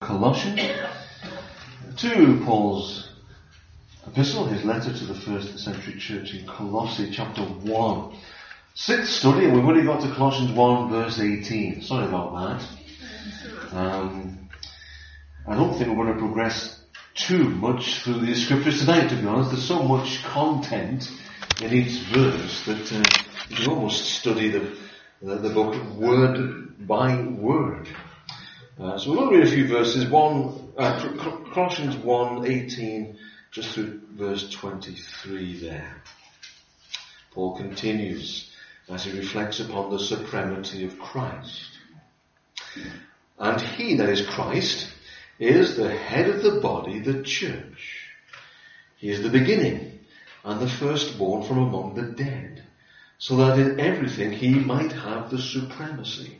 Colossians, to Paul's epistle, his letter to the first century church in Colossae chapter 1. Sixth study, and we've only got to Colossians 1 verse 18. Sorry about that. Um, I don't think we're going to progress too much through these scriptures tonight, to be honest. There's so much content in each verse that uh, you can almost study the, the, the book word by word. Uh, so we'll read a few verses. One, uh, Colossians 1, 18, just through verse 23 there. Paul continues as he reflects upon the supremacy of Christ. And he, that is Christ, is the head of the body, the church. He is the beginning and the firstborn from among the dead, so that in everything he might have the supremacy.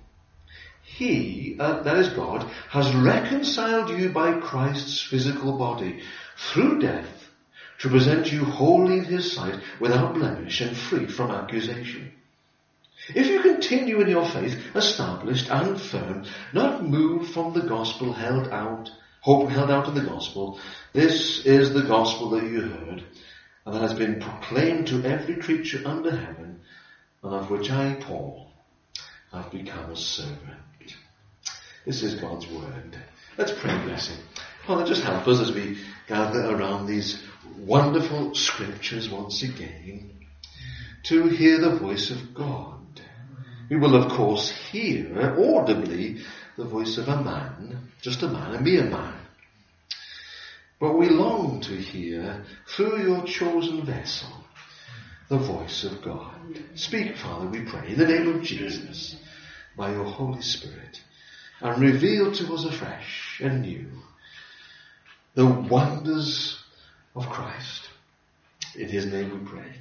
he, uh, that is God, has reconciled you by Christ's physical body through death to present you wholly in His sight without blemish and free from accusation. If you continue in your faith, established and firm, not moved from the gospel held out, hope held out in the gospel, this is the gospel that you heard, and that has been proclaimed to every creature under heaven, and of which I, Paul, have become a servant. This is God's word. Let's pray blessing. Father, just help us as we gather around these wonderful scriptures once again to hear the voice of God. We will of course hear audibly the voice of a man, just a man, a mere man. But we long to hear through your chosen vessel the voice of God. Speak, Father, we pray, in the name of Jesus, by your Holy Spirit and reveal to us afresh and new the wonders of Christ. In his name we pray.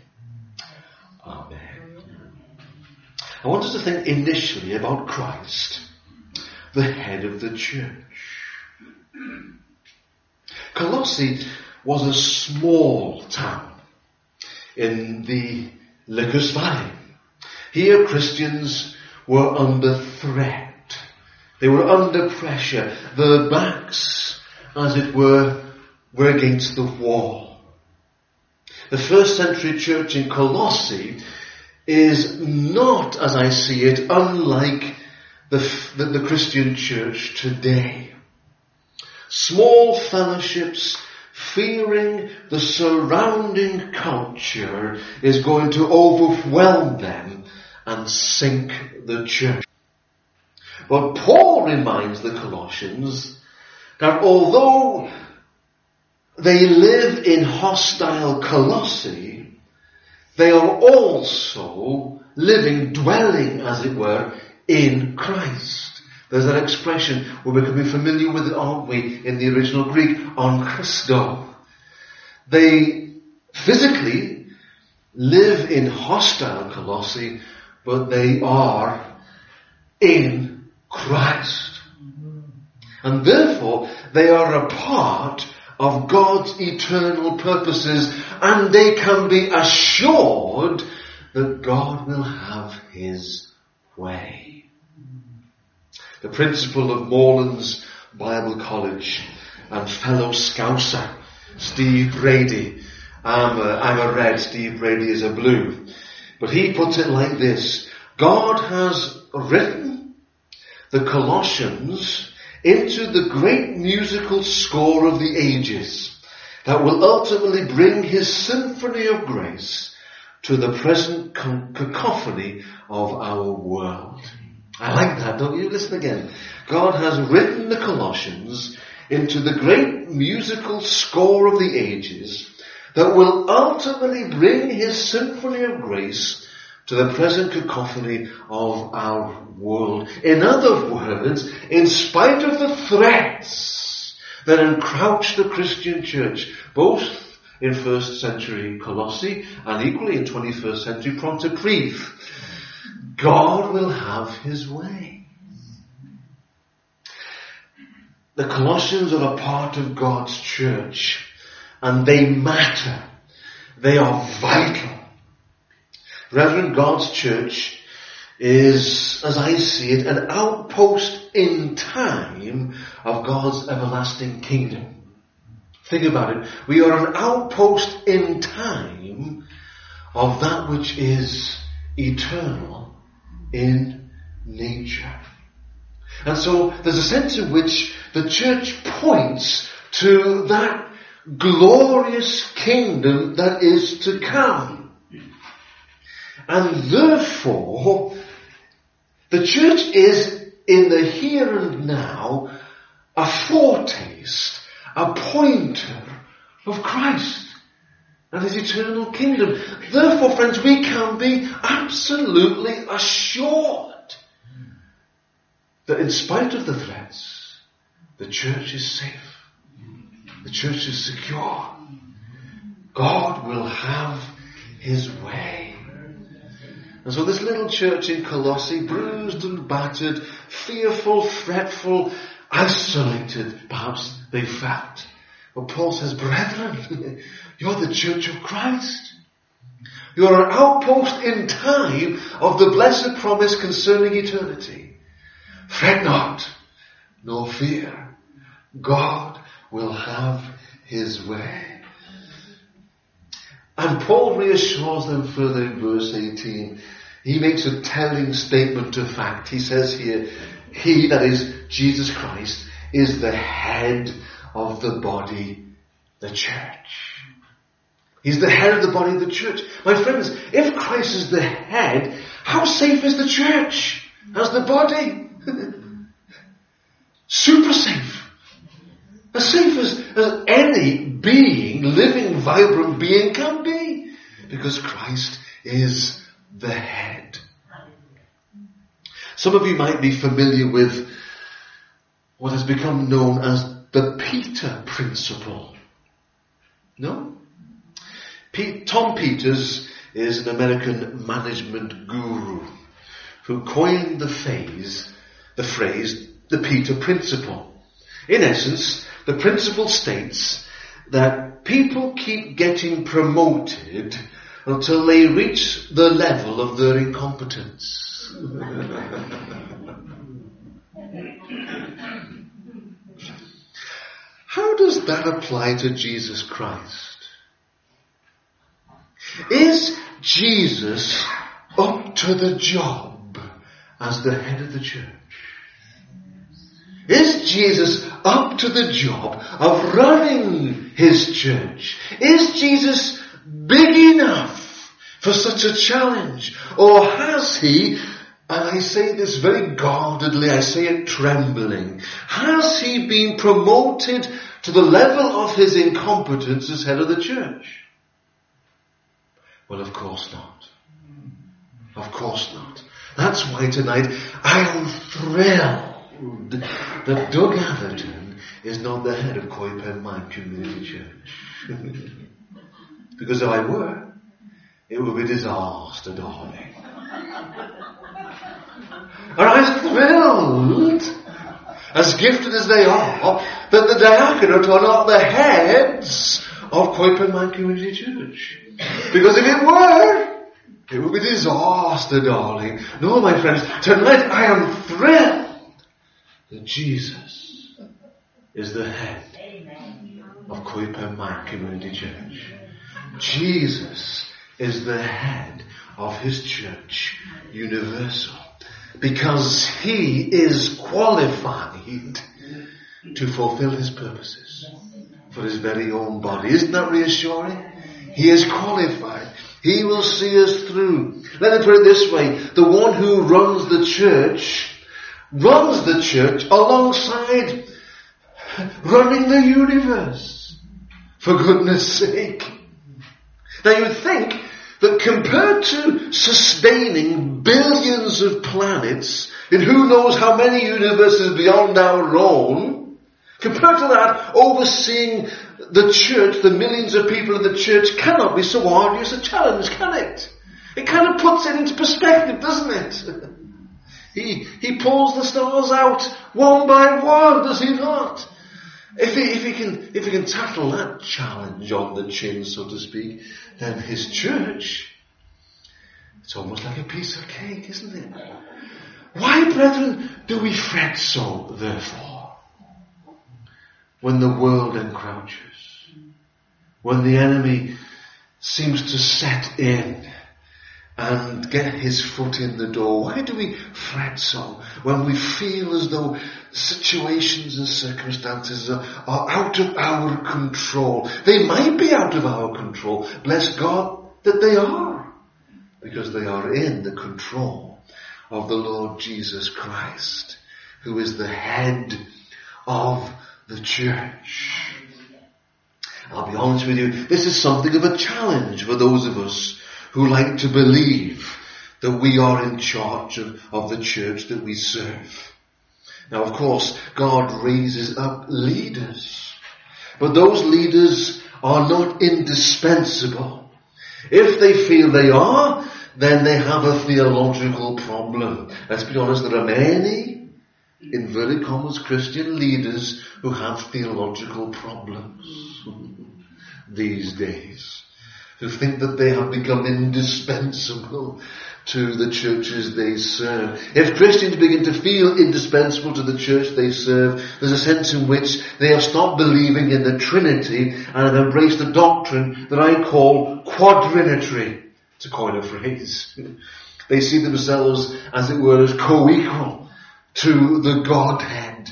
Amen. I want us to think initially about Christ, the head of the church. Colossae was a small town in the Lycus Valley. Here Christians were under threat they were under pressure. Their backs, as it were, were against the wall. The first century church in Colossae is not, as I see it, unlike the, the, the Christian church today. Small fellowships fearing the surrounding culture is going to overwhelm them and sink the church. But Paul reminds the Colossians that although they live in hostile Colossae, they are also living, dwelling, as it were, in Christ. There's that expression we're becoming familiar with it, aren't we, in the original Greek, en Christo. They physically live in hostile Colossae, but they are in Christ. And therefore, they are a part of God's eternal purposes and they can be assured that God will have His way. The principal of Moorlands Bible College and fellow Scouser, Steve Brady, I'm a, I'm a red, Steve Brady is a blue. But he puts it like this, God has written the Colossians into the great musical score of the ages that will ultimately bring his symphony of grace to the present cacophony of our world. I like that, don't you? Listen again. God has written the Colossians into the great musical score of the ages that will ultimately bring his symphony of grace to the present cacophony of our world. In other words, in spite of the threats that encrouch the Christian church, both in first century Colossae and equally in 21st century Pontypridd. God will have his way. The Colossians are a part of God's church and they matter. They are vital. Reverend God's church is, as I see it, an outpost in time of God's everlasting kingdom. Think about it. We are an outpost in time of that which is eternal in nature. And so there's a sense in which the church points to that glorious kingdom that is to come. And therefore, the church is in the here and now a foretaste, a pointer of Christ and his eternal kingdom. Therefore, friends, we can be absolutely assured that in spite of the threats, the church is safe. The church is secure. God will have his way. And so this little church in Colossae, bruised and battered, fearful, fretful, isolated, perhaps they felt. But Paul says, brethren, you're the church of Christ. You're an outpost in time of the blessed promise concerning eternity. Fret not, nor fear. God will have his way. And Paul reassures them further in verse 18. He makes a telling statement of fact. He says here, He, that is Jesus Christ, is the head of the body, the church. He's the head of the body of the church. My friends, if Christ is the head, how safe is the church as the body? Super safe. As safe as, as any being, living, vibrant being can be. Because Christ is the head. Some of you might be familiar with what has become known as the Peter Principle. No? Pete, Tom Peters is an American management guru who coined the phase, the phrase, the Peter Principle. In essence, the principle states that people keep getting promoted until they reach the level of their incompetence. How does that apply to Jesus Christ? Is Jesus up to the job as the head of the church? Is Jesus up to the job of running his church? Is Jesus big enough for such a challenge? Or has he, and I say this very guardedly, I say it trembling, has he been promoted to the level of his incompetence as head of the church? Well, of course not. Of course not. That's why tonight I am that Doug Atherton is not the head of Coedpenmaen Community Church. because if I were, it would be disaster, darling. And I'm thrilled, as gifted as they are, that the diaconate are not the heads of Coedpenmaen Community Church. Because if it were, it would be disaster, darling. No, my friends, tonight I am thrilled that Jesus is the head of Coed Pen Community Church. Jesus is the head of his church, universal, because he is qualified to fulfill his purposes for his very own body. Isn't that reassuring? He is qualified. He will see us through. Let me put it this way. The one who runs the church runs the church alongside running the universe. For goodness sake. Now you would think that compared to sustaining billions of planets in who knows how many universes beyond our own, Compared to that, overseeing the church, the millions of people in the church cannot be so arduous a challenge, can it? It kind of puts it into perspective, doesn't it? he, he pulls the stars out one by one, does he not? If he, if he can, if he can tackle that challenge on the chin, so to speak, then his church, it's almost like a piece of cake, isn't it? Why, brethren, do we fret so, therefore? When the world encroaches, when the enemy seems to set in, and get his foot in the door. Why do we fret so when we feel as though situations and circumstances are, are out of our control? They might be out of our control. Bless God that they are. Because they are in the control of the Lord Jesus Christ, who is the head of the church. I'll be honest with you, this is something of a challenge for those of us who like to believe that we are in charge of, of the church that we serve. Now of course, God raises up leaders. But those leaders are not indispensable. If they feel they are, then they have a theological problem. Let's be honest, there are many, inverted commas, Christian leaders who have theological problems these days who think that they have become indispensable to the churches they serve. If Christians begin to feel indispensable to the church they serve, there's a sense in which they have stopped believing in the Trinity and have embraced a doctrine that I call quadrinitary, to coin a phrase. They see themselves, as it were, as co-equal to the Godhead.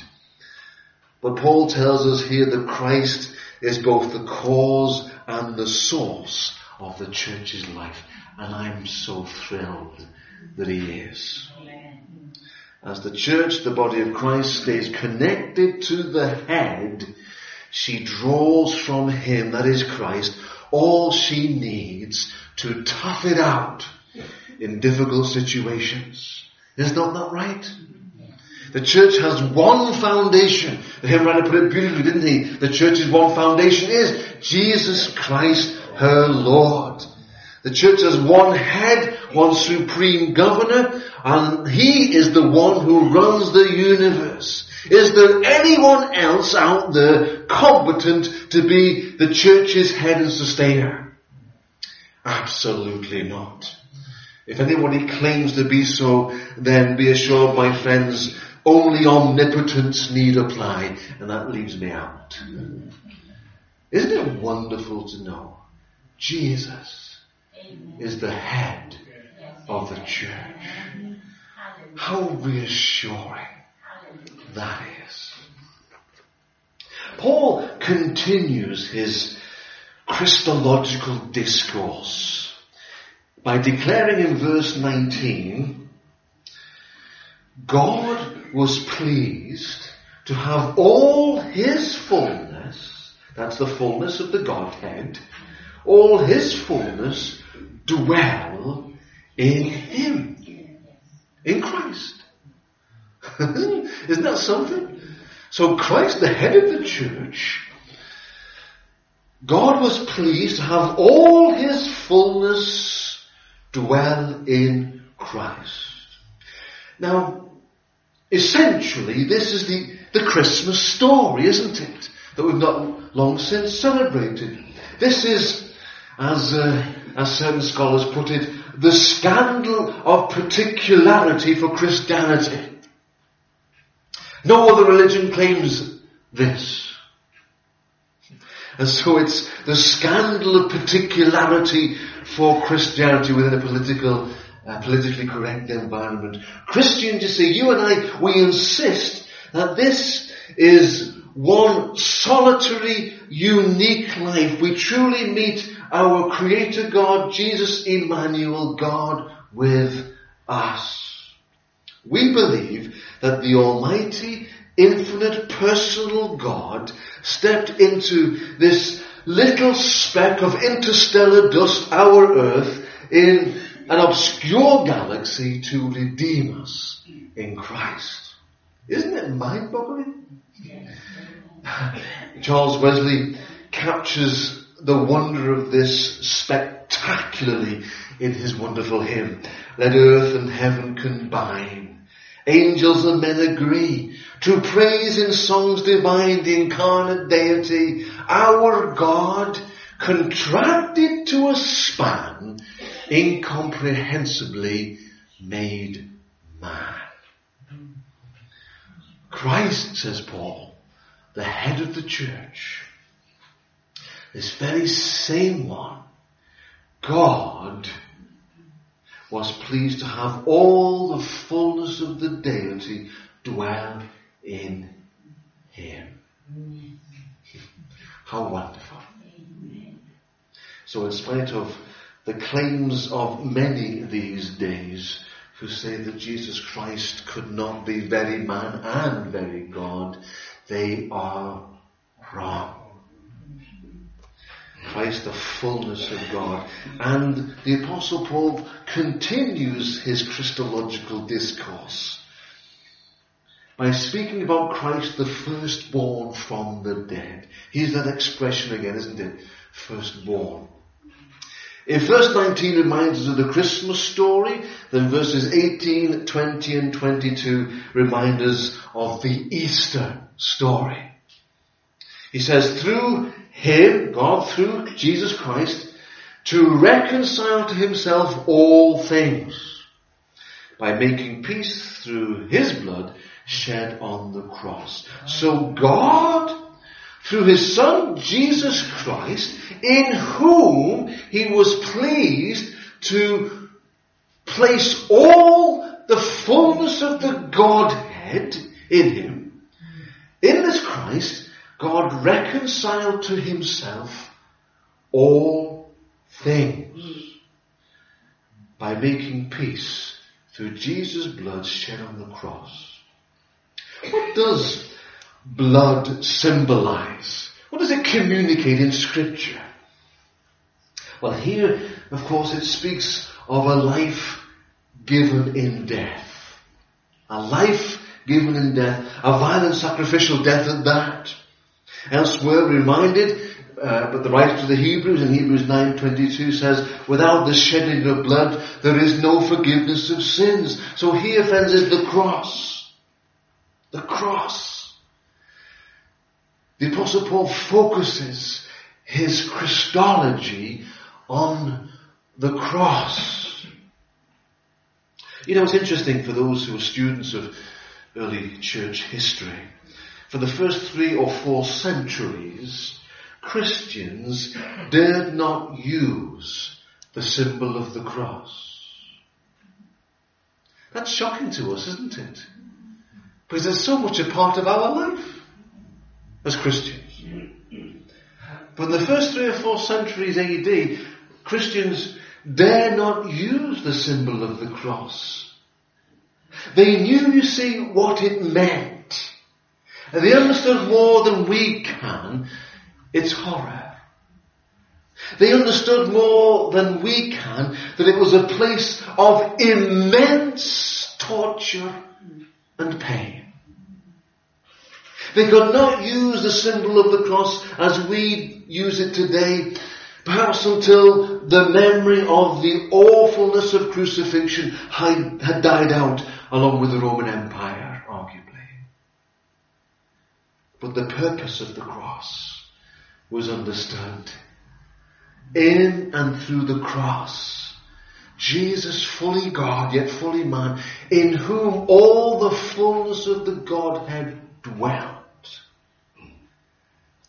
But Paul tells us here that Christ is both the cause and the source of the church's life. And I'm so thrilled that he is. As the church, the body of Christ, stays connected to the head, she draws from him, that is Christ, all she needs to tough it out in difficult situations. Is not that right? The church has one foundation. The hymn writer put it beautifully, didn't he? The church's one foundation is Jesus Christ her Lord. The church has one head, one supreme governor, and he is the one who runs the universe. Is there anyone else out there competent to be the church's head and sustainer? Absolutely not. If anybody claims to be so, then be assured, my friends, only omnipotence need apply, and that leaves me out. Isn't it wonderful to know Jesus Amen. is the head of the church. How reassuring that is. Paul continues his Christological discourse by declaring in verse 19, God was pleased to have all his fullness, that's the fullness of the Godhead, all his fullness dwell in him. In Christ. Isn't that something? So Christ, the head of the church, God was pleased to have all his fullness dwell in Christ. Now, essentially, this is the, the Christmas story, isn't it? That we've not long since celebrated. This is as, uh, as certain scholars put it, the scandal of particularity for Christianity. No other religion claims this. And so it's the scandal of particularity for Christianity within a political, uh, politically correct environment. Christians, you see, you and I, we insist that this is one solitary, unique life. We truly meet our Creator God, Jesus Emmanuel, God with us. We believe that the Almighty, infinite, personal God stepped into this little speck of interstellar dust, our Earth, in an obscure galaxy to redeem us in Christ. Isn't it mind-boggling? Charles Wesley captures the wonder of this spectacularly in his wonderful hymn. Let earth and heaven combine. Angels and men agree to praise in songs divine the incarnate deity, our God, contracted to a span, incomprehensibly made man. Christ, says Paul, the head of the church, this very same one, God, was pleased to have all the fullness of the deity dwell in him. How wonderful. So in spite of the claims of many these days who say that Jesus Christ could not be very man and very God, they are wrong. Christ, the fullness of God. And the apostle Paul continues his Christological discourse by speaking about Christ, the firstborn from the dead. Here's that expression again, isn't it? Firstborn. If verse 19 reminds us of the Christmas story, then verses 18, 20 and 22 remind us of the Easter story. He says, through Him, God, through Jesus Christ, to reconcile to Himself all things by making peace through His blood shed on the cross. So God, through His Son Jesus Christ, in whom He was pleased to place all the fullness of the Godhead in Him, in this Christ, God reconciled to himself all things by making peace through Jesus' blood shed on the cross. What does blood symbolize? What does it communicate in scripture? Well here, of course, it speaks of a life given in death. A life given in death. A violent sacrificial death at that. Elsewhere reminded, uh, but the writer to the Hebrews in Hebrews 9.22 says, without the shedding of blood, there is no forgiveness of sins. So here, friends, the cross. The cross. The Apostle Paul focuses his Christology on the cross. You know, it's interesting for those who are students of early church history for the first three or four centuries, Christians dared not use the symbol of the cross. That's shocking to us, isn't it? Because it's so much a part of our life as Christians. But in the first three or four centuries AD, Christians dare not use the symbol of the cross. They knew, you see, what it meant. And they understood more than we can its horror. They understood more than we can that it was a place of immense torture and pain. They could not use the symbol of the cross as we use it today, perhaps until the memory of the awfulness of crucifixion had, died out along with the Roman Empire. Arguably. But the purpose of the cross was understood. In and through the cross, Jesus fully God yet fully man, in whom all the fullness of the Godhead dwelt,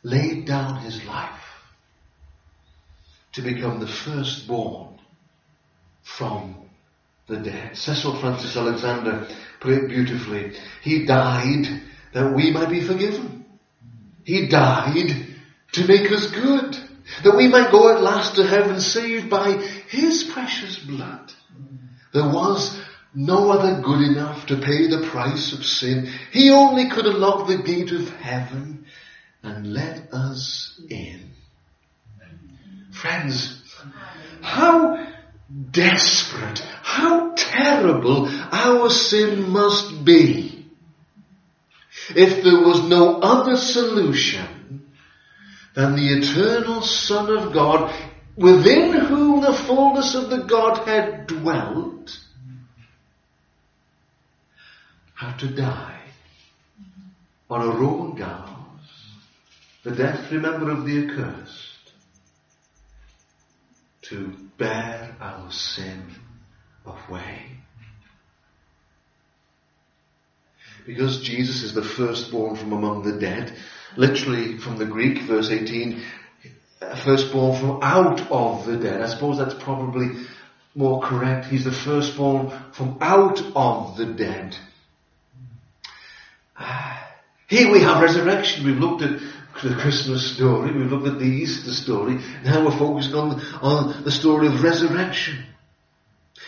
laid down his life to become the firstborn from the dead. Cecil Frances Alexander put it beautifully. He died that we might be forgiven. He died to make us good. That we might go at last to heaven saved by His precious blood. There was no other good enough to pay the price of sin. He only could unlock the gate of heaven and let us in. Friends, how desperate, how terrible our sin must be if there was no other solution than the eternal Son of God, within whom the fullness of the Godhead dwelt, had to die on a Roman gallows, the death, remember, of the accursed, to bear our sin away. Because Jesus is the firstborn from among the dead, literally from the Greek, verse 18, firstborn from out of the dead. I suppose that's probably more correct. He's the firstborn from out of the dead. Ah, here we have resurrection. We've looked at the Christmas story. We've looked at the Easter story. Now we're focusing on, on the story of resurrection.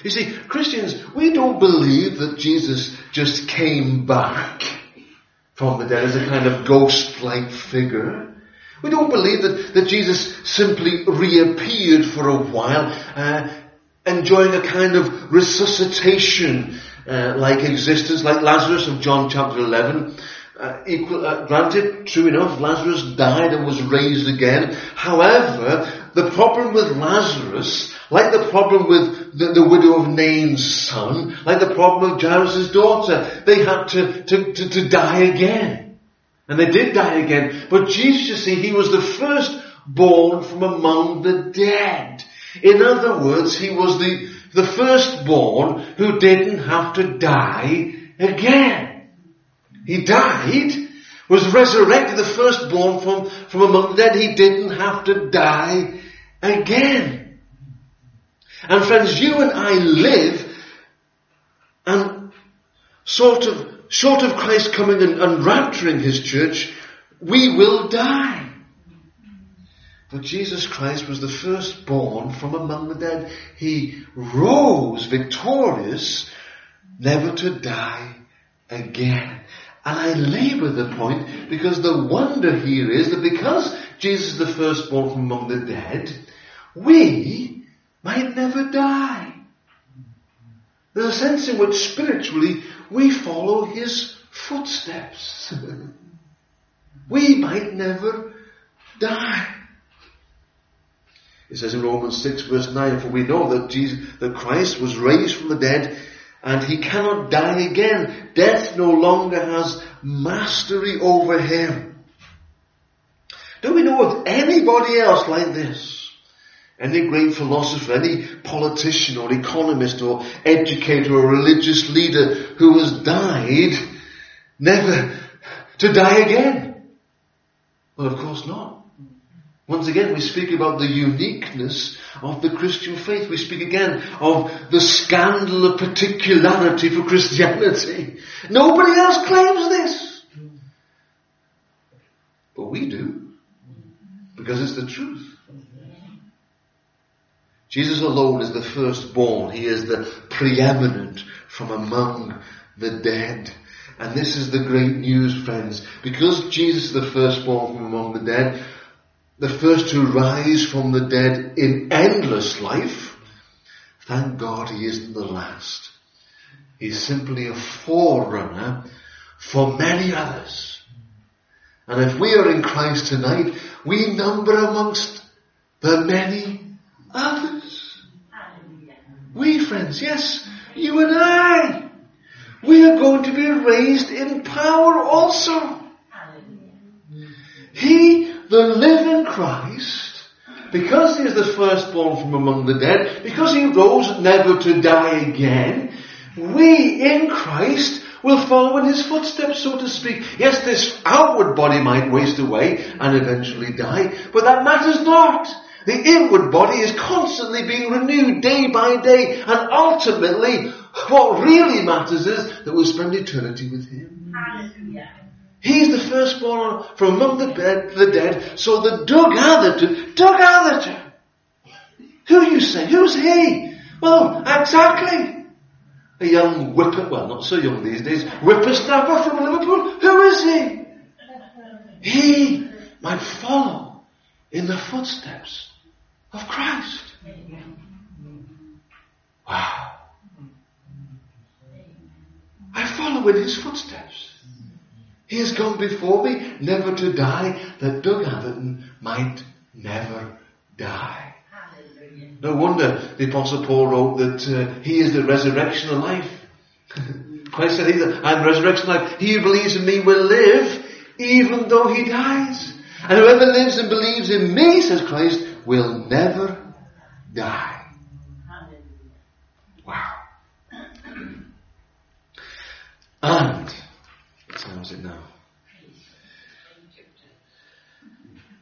You see, Christians, we don't believe that Jesus just came back from the dead as a kind of ghost-like figure. We don't believe that, that Jesus simply reappeared for a while, uh, enjoying a kind of resuscitation uh, like existence, like Lazarus of John chapter 11. Uh, equal, uh, granted, true enough, Lazarus died and was raised again. However, the problem with Lazarus, like the problem with the, the widow of Nain's son, like the problem of Jairus' daughter, they had to, to, to, to die again. And they did die again. But Jesus, you see, he was the first born from among the dead. In other words, he was the, the firstborn who didn't have to die again. He died, was resurrected, the firstborn from, from among the dead. He didn't have to die again. And friends, you and I live and sort of, short of Christ coming and, and rapturing his church, we will die. But Jesus Christ was the firstborn from among the dead. He rose victorious, never to die again. And I labour the point because the wonder here is that because Jesus is the firstborn from among the dead, we might never die. There's a sense in which spiritually we follow his footsteps. we might never die. It says in Romans 6 verse 9, for we know that Jesus, that Christ was raised from the dead and he cannot die again. Death no longer has mastery over him. Do we know of anybody else like this? Any great philosopher, any politician or economist or educator or religious leader who has died never to die again? Well, of course not. Once again, we speak about the uniqueness of the Christian faith. We speak again of the scandal of particularity for Christianity. Nobody else claims this. But we do. Because it's the truth. Jesus alone is the firstborn. He is the preeminent from among the dead. And this is the great news, friends. Because Jesus is the firstborn from among the dead, the first to rise from the dead in endless life, thank God he isn't the last. He's simply a forerunner for many others. And if we are in Christ tonight, we number amongst the many others. We friends, yes, you and I, we are going to be raised in power also. He the living Christ, because he is the firstborn from among the dead, because he rose never to die again, we in Christ will follow in his footsteps, so to speak. Yes, this outward body might waste away and eventually die, but that matters not. The inward body is constantly being renewed day by day, and ultimately, what really matters is that we'll spend eternity with him. Hallelujah. He's the firstborn from among the, bed, the dead. So the Doug Atherton, Doug Atherton. Who you say? Who's he? Well, exactly. A young whipper, well not so young these days, whippersnapper from Liverpool. Who is he? He might follow in the footsteps of Christ. Wow. I follow in his footsteps. He has gone before me, never to die, that Doug Atherton might never die. No wonder the Apostle Paul wrote that uh, He is the resurrection of life. Christ said, I'm resurrection life. He who believes in me will live even though he dies. And whoever lives and believes in me, says Christ, will never die. Wow. And, time is it now?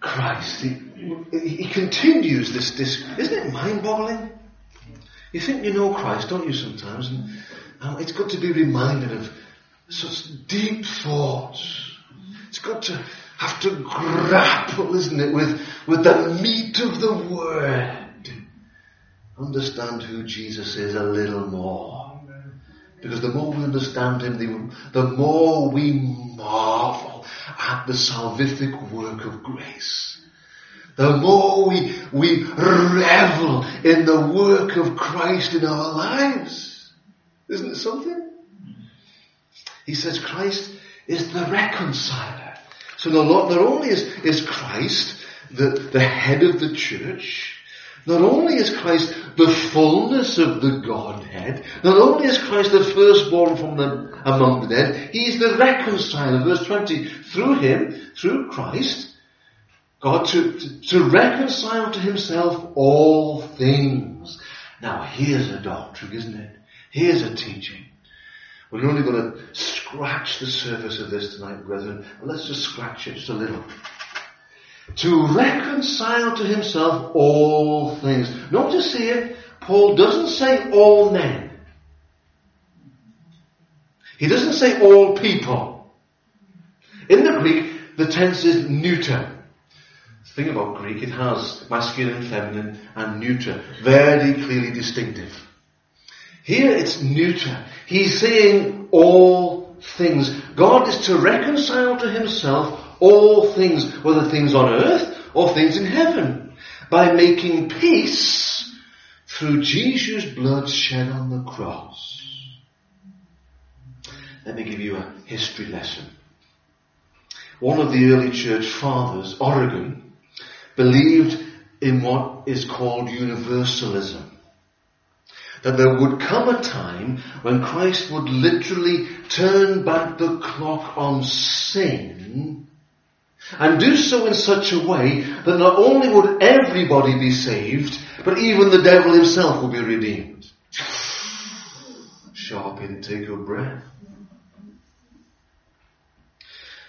Christ, he, he continues this, this, isn't it mind boggling? You think you know Christ, don't you, sometimes? And um, it's good to be reminded of such deep thoughts. It's good to have to grapple, isn't it, with, with the meat of the word. Understand who Jesus is a little more. Because the more we understand him, the, more we marvel at the salvific work of grace. The more we, we revel in the work of Christ in our lives. Isn't it something? He says Christ is the reconciler. So not only is, is Christ the, the head of the church, not only is Christ the fullness of the Godhead, not only is Christ the firstborn from the, among the dead, He is the reconciler. Verse 20, through Him, through Christ, God to, to, to reconcile to Himself all things. Now here's a doctrine, isn't it? Here's a teaching. We're only going to scratch the surface of this tonight, brethren. Let's just scratch it just a little to reconcile to himself all things. Notice here, Paul doesn't say all men. He doesn't say all people. In the Greek, the tense is neuter. The thing about Greek, it has masculine feminine and neuter. Very clearly distinctive. Here it's neuter. He's saying all things. God is to reconcile to himself all things, whether things on earth or things in heaven, by making peace through Jesus' blood shed on the cross. Let me give you a history lesson. One of the early church fathers, Origen, believed in what is called universalism. That there would come a time when Christ would literally turn back the clock on sin and do so in such a way that not only would everybody be saved, but even the devil himself will be redeemed. Sharp intake of breath.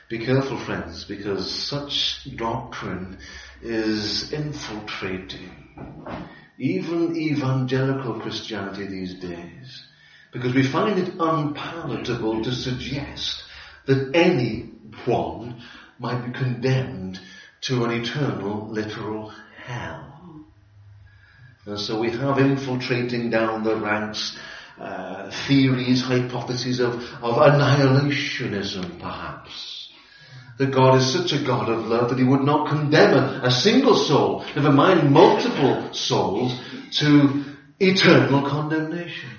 Be careful, friends, because such doctrine is infiltrating even evangelical Christianity these days. Because we find it unpalatable to suggest that anyone might be condemned to an eternal literal hell. And so we have infiltrating down the ranks uh, theories, hypotheses of, of annihilationism perhaps. That God is such a God of love that he would not condemn a, a single soul, never mind multiple souls, to eternal condemnation.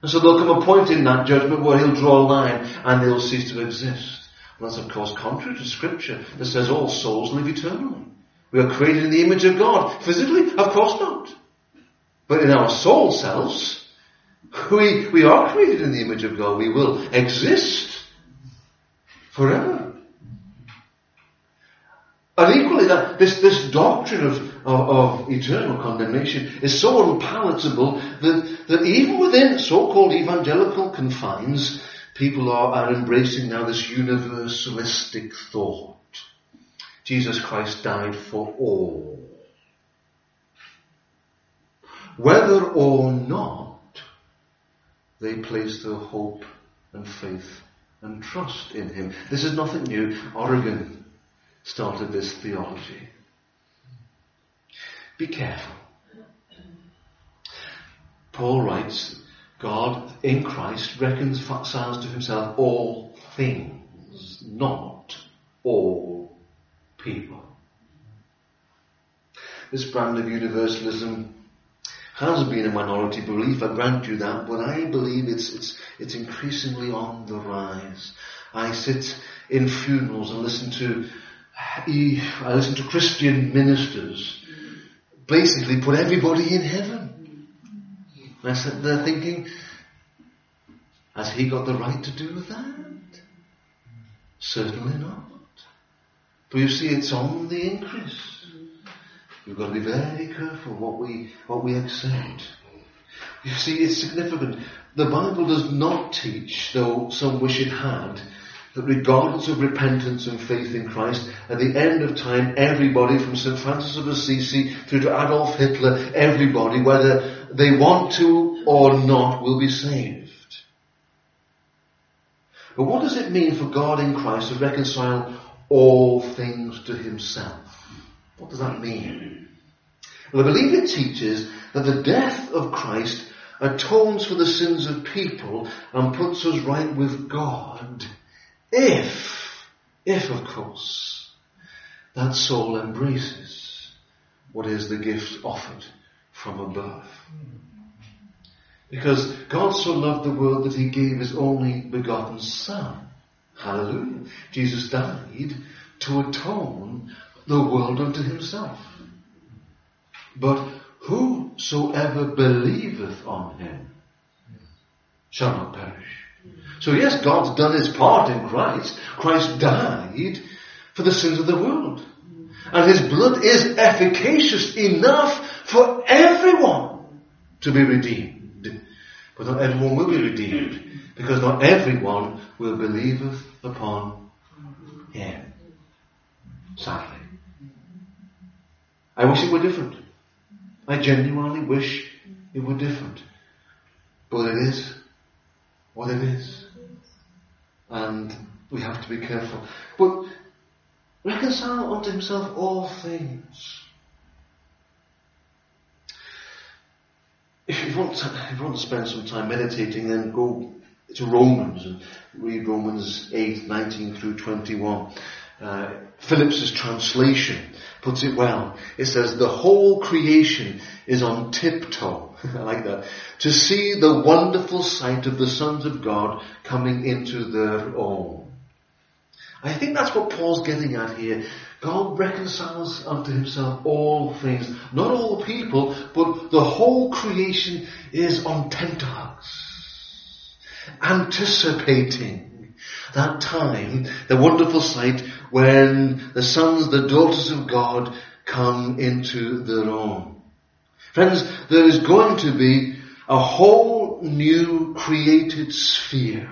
And so there'll come a point in that judgment where he'll draw a line and they'll cease to exist. That's of course contrary to scripture that says all souls live eternally. We are created in the image of God. Physically, of course not. But in our soul selves, we, we are created in the image of God. We will exist forever. And equally, that this, this doctrine of, of, of, eternal condemnation is so unpalatable that, that even within so-called evangelical confines, people are, are embracing now this universalistic thought. Jesus Christ died for all. Whether or not they place their hope and faith and trust in Him. This is nothing new. Origen started this theology. Be careful. Paul writes God in Christ reconciles to himself all things, not all people. This brand of universalism has been a minority belief, I grant you that, but I believe it's, it's, it's increasingly on the rise. I sit in funerals and listen to, I listen to Christian ministers basically put everybody in heaven. And I sat there thinking, has he got the right to do that? Certainly not. But you see, it's on the increase. We've got to be very careful what we, what we accept. You see, it's significant. The Bible does not teach, though some wish it had, that regardless of repentance and faith in Christ, at the end of time, everybody from St. Francis of Assisi through to Adolf Hitler, everybody, whether they want to or not, will be saved. But what does it mean for God in Christ to reconcile all things to himself? What does that mean? Well, I believe it teaches that the death of Christ atones for the sins of people and puts us right with God if, if of course, that soul embraces what is the gift offered from above. Because God so loved the world that he gave his only begotten Son. Hallelujah. Jesus died to atone the world unto himself. But whosoever believeth on him shall not perish. So yes, God's done his part in Christ. Christ died for the sins of the world. And his blood is efficacious enough for everyone to be redeemed. But not everyone will be redeemed, because not everyone will believe upon him. Sadly. I wish it were different. I genuinely wish it were different. But it is what it is. And we have to be careful. But reconcile unto himself all things. If you want to, if you want to spend some time meditating, then go to Romans and read Romans 8, 19 through 21. Uh, Phillips's translation puts it well. It says, the whole creation is on tiptoe. I like that. To see the wonderful sight of the sons of God coming into their own. I think that's what Paul's getting at here. God reconciles unto himself all things. Not all people, but the whole creation is on tenterhooks. Anticipating that time, the wonderful sight when the sons, the daughters of God come into their own. Friends, there is going to be a whole new created sphere.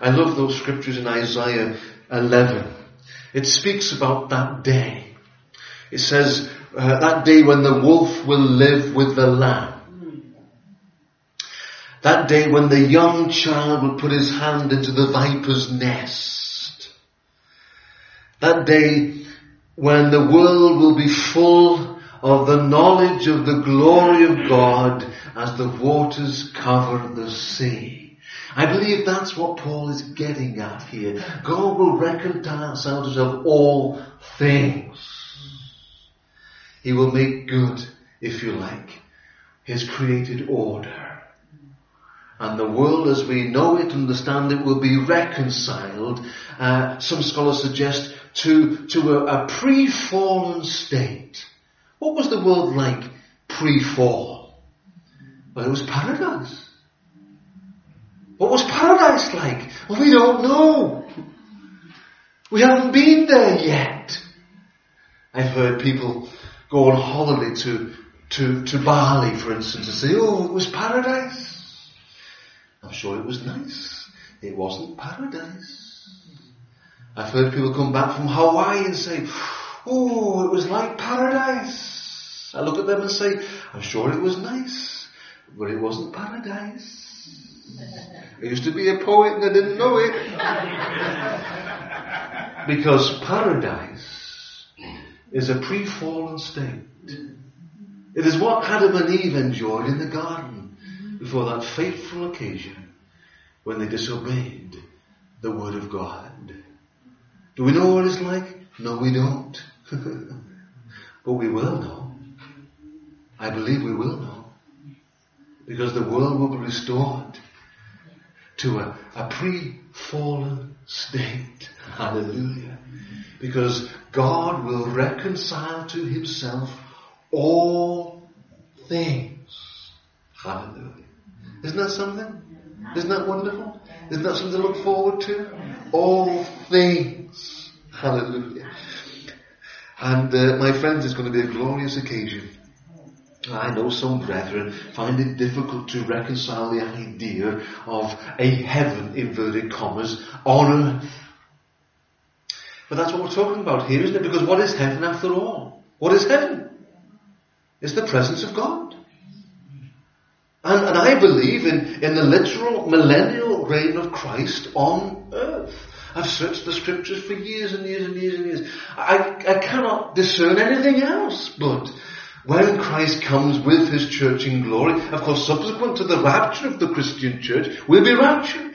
I love those scriptures in Isaiah 11. It speaks about that day. It says, uh, that day when the wolf will live with the lamb. That day when the young child will put his hand into the viper's nest. That day when the world will be full of the knowledge of the glory of God as the waters cover the sea. I believe that's what Paul is getting at here. God will reconcile himself all things. He will make good, if you like, his created order. And the world as we know it, understand it, will be reconciled, uh, some scholars suggest, to, to a, a pre-fallen state. What was the world like pre-fall? Well, it was paradise. What was paradise like? Well, we don't know. We haven't been there yet. I've heard people go on holiday to, to, to Bali, for instance, and say, oh, it was paradise. I'm sure it was nice. It wasn't paradise. I've heard people come back from Hawaii and say, oh, it was like paradise. I look at them and say, I'm sure it was nice, but it wasn't paradise. I used to be a poet and I didn't know it. because paradise is a pre-fallen state. It is what Adam and Eve enjoyed in the garden before that fateful occasion when they disobeyed the word of God. Do we know what it's like? No, we don't. but we will know. I believe we will know. Because the world will be restored. To a, a pre-fallen state. Hallelujah. Because God will reconcile to himself all things. Hallelujah. Isn't that something? Isn't that wonderful? Isn't that something to look forward to? All things. Hallelujah. And uh, my friends, it's going to be a glorious occasion. I know some brethren find it difficult to reconcile the idea of a heaven, inverted commas, on earth. But that's what we're talking about here, isn't it? Because what is heaven after all? What is heaven? It's the presence of God. And, and I believe in, in the literal millennial reign of Christ on earth. I've searched the scriptures for years and years and years and years. I, I cannot discern anything else but when Christ comes with his church in glory, of course subsequent to the rapture of the Christian church, we'll be raptured.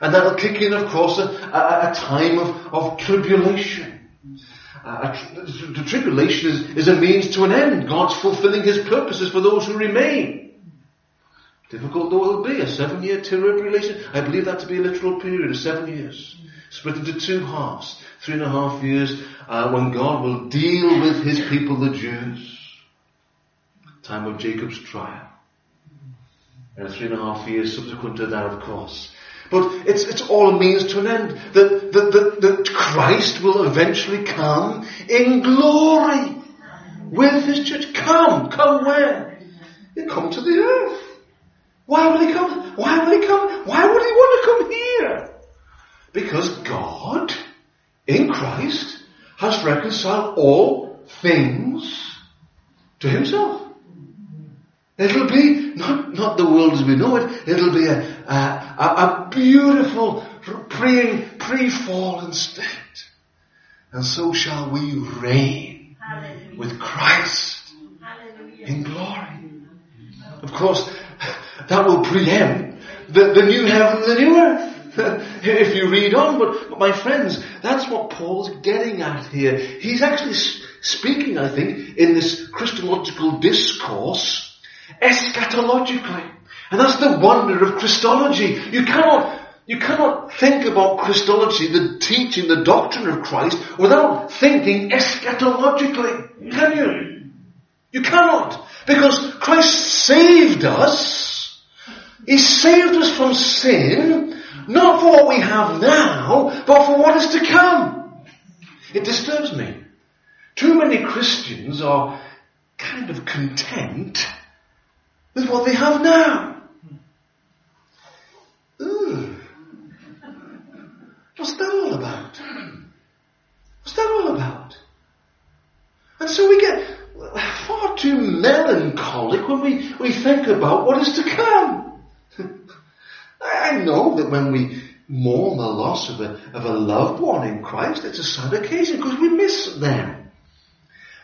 And that'll kick in, of course, a, a, a time of, of tribulation. Uh, the tribulation is, is a means to an end. God's fulfilling his purposes for those who remain. Difficult though it'll be, a seven year tribulation. I believe that to be a literal period of seven years. Split into two halves. Three and a half years uh, when God will deal with his people, the Jews. Time of Jacob's trial. And three and a half years subsequent to that, of course. But it's, it's all a means to an end. That, that, that, that Christ will eventually come in glory with his church. Come, come where? He'll come to the earth. Why will he come? Why will he come? Why would he want to come here? Because God, in Christ, has reconciled all things to himself. It'll be not, not the world as we know it, it'll be a, a, a beautiful pre, pre-fallen state. And so shall we reign Hallelujah. with Christ Hallelujah. in glory. Of course, that will preempt the, the new heaven and the new earth. if you read on, but, but, my friends, that's what Paul's getting at here. He's actually speaking, I think, in this Christological discourse, eschatologically. And that's the wonder of Christology. You cannot, you cannot think about Christology, the teaching, the doctrine of Christ, without thinking eschatologically. Can you? You cannot. Because Christ saved us he saved us from sin, not for what we have now, but for what is to come. It disturbs me. Too many Christians are kind of content with what they have now. Ooh. What's that all about? What's that all about? And so we get far too melancholic when we, we think about what is to come. I know that when we mourn the loss of a, of a loved one in Christ, it's a sad occasion because we miss them.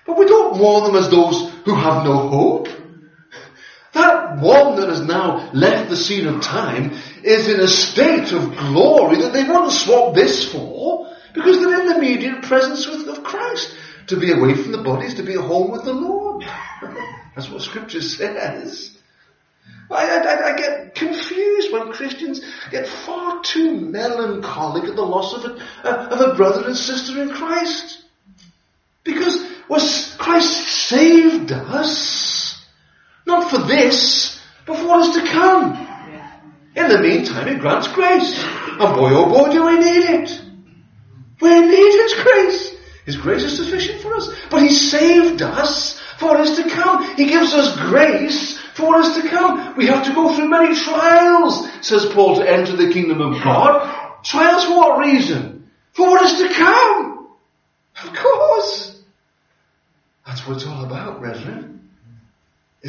But we don't mourn them as those who have no hope. That one that has now left the scene of time is in a state of glory that they wouldn't swap this for because they're in the immediate presence of Christ. To be away from the bodies, to be at home with the Lord. That's what scripture says. I, I, I, get confused when Christians get far too melancholic at the loss of a, of a brother and sister in Christ. Because was Christ saved us, not for this, but for what is to come. In the meantime, it grants grace. And boy, oh boy, do we need it. We need His grace. His grace is sufficient for us. But He saved us for what is to come. He gives us grace for what is to come. We have to go through many trials, says Paul, to enter the kingdom of God. Trials for what reason? For what is to come. Of course. That's what it's all about, brethren.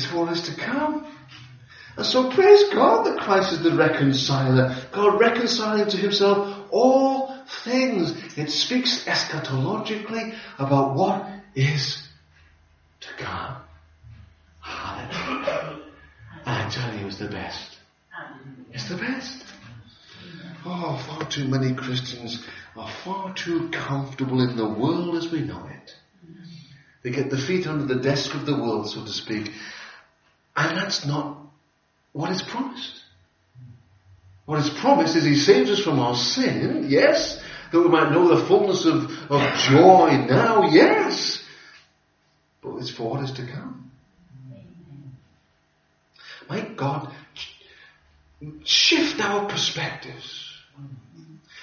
For what is to come. And so praise God that Christ is the reconciler. God reconciling to himself all things. It speaks eschatologically about what is to come. Hallelujah. I tell you, it's the best. It's the best. Oh, far too many Christians are far too comfortable in the world as we know it. They get the feet under the desk of the world, so to speak. And that's not what is promised. What is promised is He saves us from our sin, yes, that we might know the fullness of, of joy now, yes, but it's for what is to come. My God, shift our perspectives.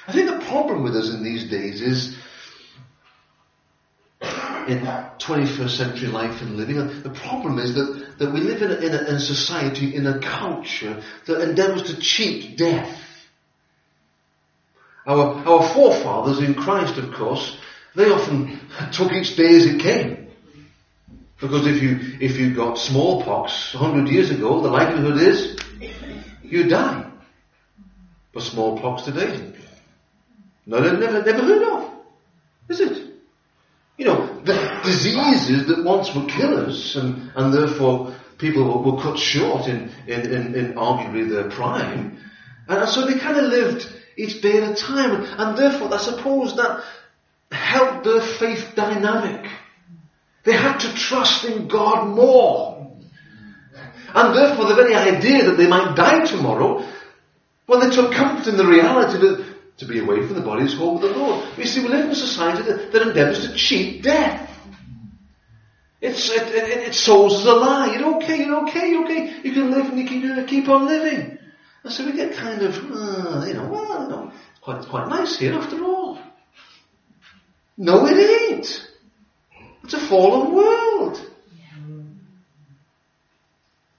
I think the problem with us in these days is in that 21st century life and living. The problem is that, that we live in a, in, a, in a society, in a culture that endeavours to cheat death. Our, our forefathers in Christ, of course, they often took each day as it came. Because if you, if you got smallpox 100 years ago, the likelihood is you die. But smallpox today, no, never, never heard of. Is it? You know, diseases that once were killers and, and therefore people were, were cut short in, in, in, in, arguably their prime. And so they kind of lived each day at a time. And therefore, I suppose that helped their faith dynamic. They had to trust in God more. And therefore, the very idea that they might die tomorrow, well, they took comfort in the reality that to be away from the body is home with the Lord. You see, we live in a society that, that endeavours to cheat death. It's, it, it, it souls as a lie. You're okay, you're okay, you're okay. You can live and you can keep on living. And so we get kind of, uh, you know, well, you know, quite, quite nice here after all. No, it ain't. It's a fallen world.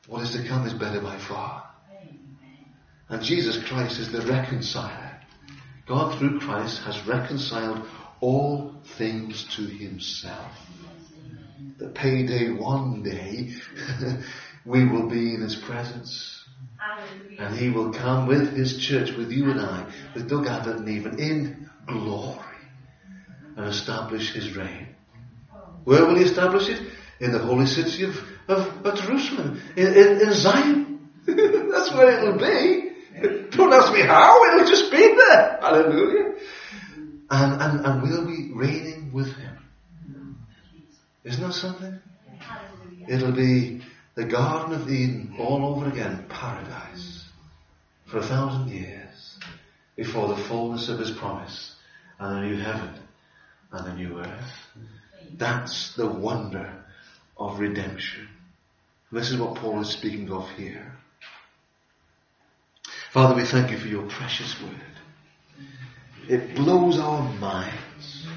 What is to come is better by far. And Jesus Christ is the reconciler. God through Christ has reconciled all things to himself. The payday one day we will be in his presence. And he will come with his church, with you and I, with Doug Abbott and even in glory and establish his reign. Where will he establish it? In the holy city of, of, of Jerusalem, in, in, in Zion. That's where it'll be. Don't ask me how, it'll just be there. Hallelujah. And, and, and we'll be reigning with him. Isn't that something? It'll be the Garden of Eden all over again, paradise, for a thousand years before the fullness of his promise and a new heaven and a new earth. That's the wonder of redemption. This is what Paul is speaking of here. Father, we thank you for your precious word. It blows our minds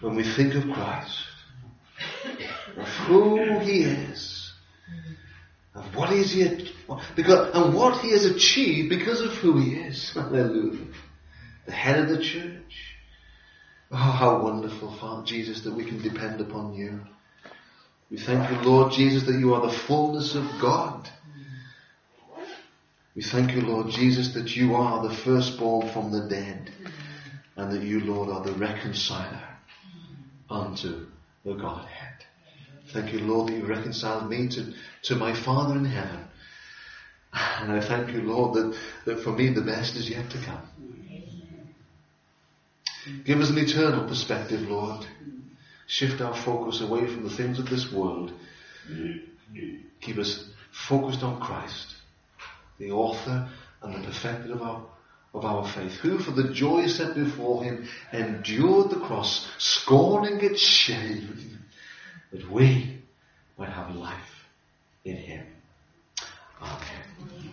when we think of Christ, of who he is, of what is he, because, and what he has achieved because of who he is. Hallelujah. The head of the church, Oh, how wonderful, Father Jesus, that we can depend upon you. We thank you, Lord Jesus, that you are the fullness of God. We thank you, Lord Jesus, that you are the firstborn from the dead, and that you, Lord, are the reconciler unto the Godhead. Thank you, Lord, that you reconciled me to, to my Father in heaven. And I thank you, Lord, that, that for me the best is yet to come. Give us an eternal perspective, Lord. Shift our focus away from the things of this world. Keep us focused on Christ, the author and the perfecter of our, of our faith, who for the joy set before him endured the cross, scorning its shame, that we might have life in him. Amen.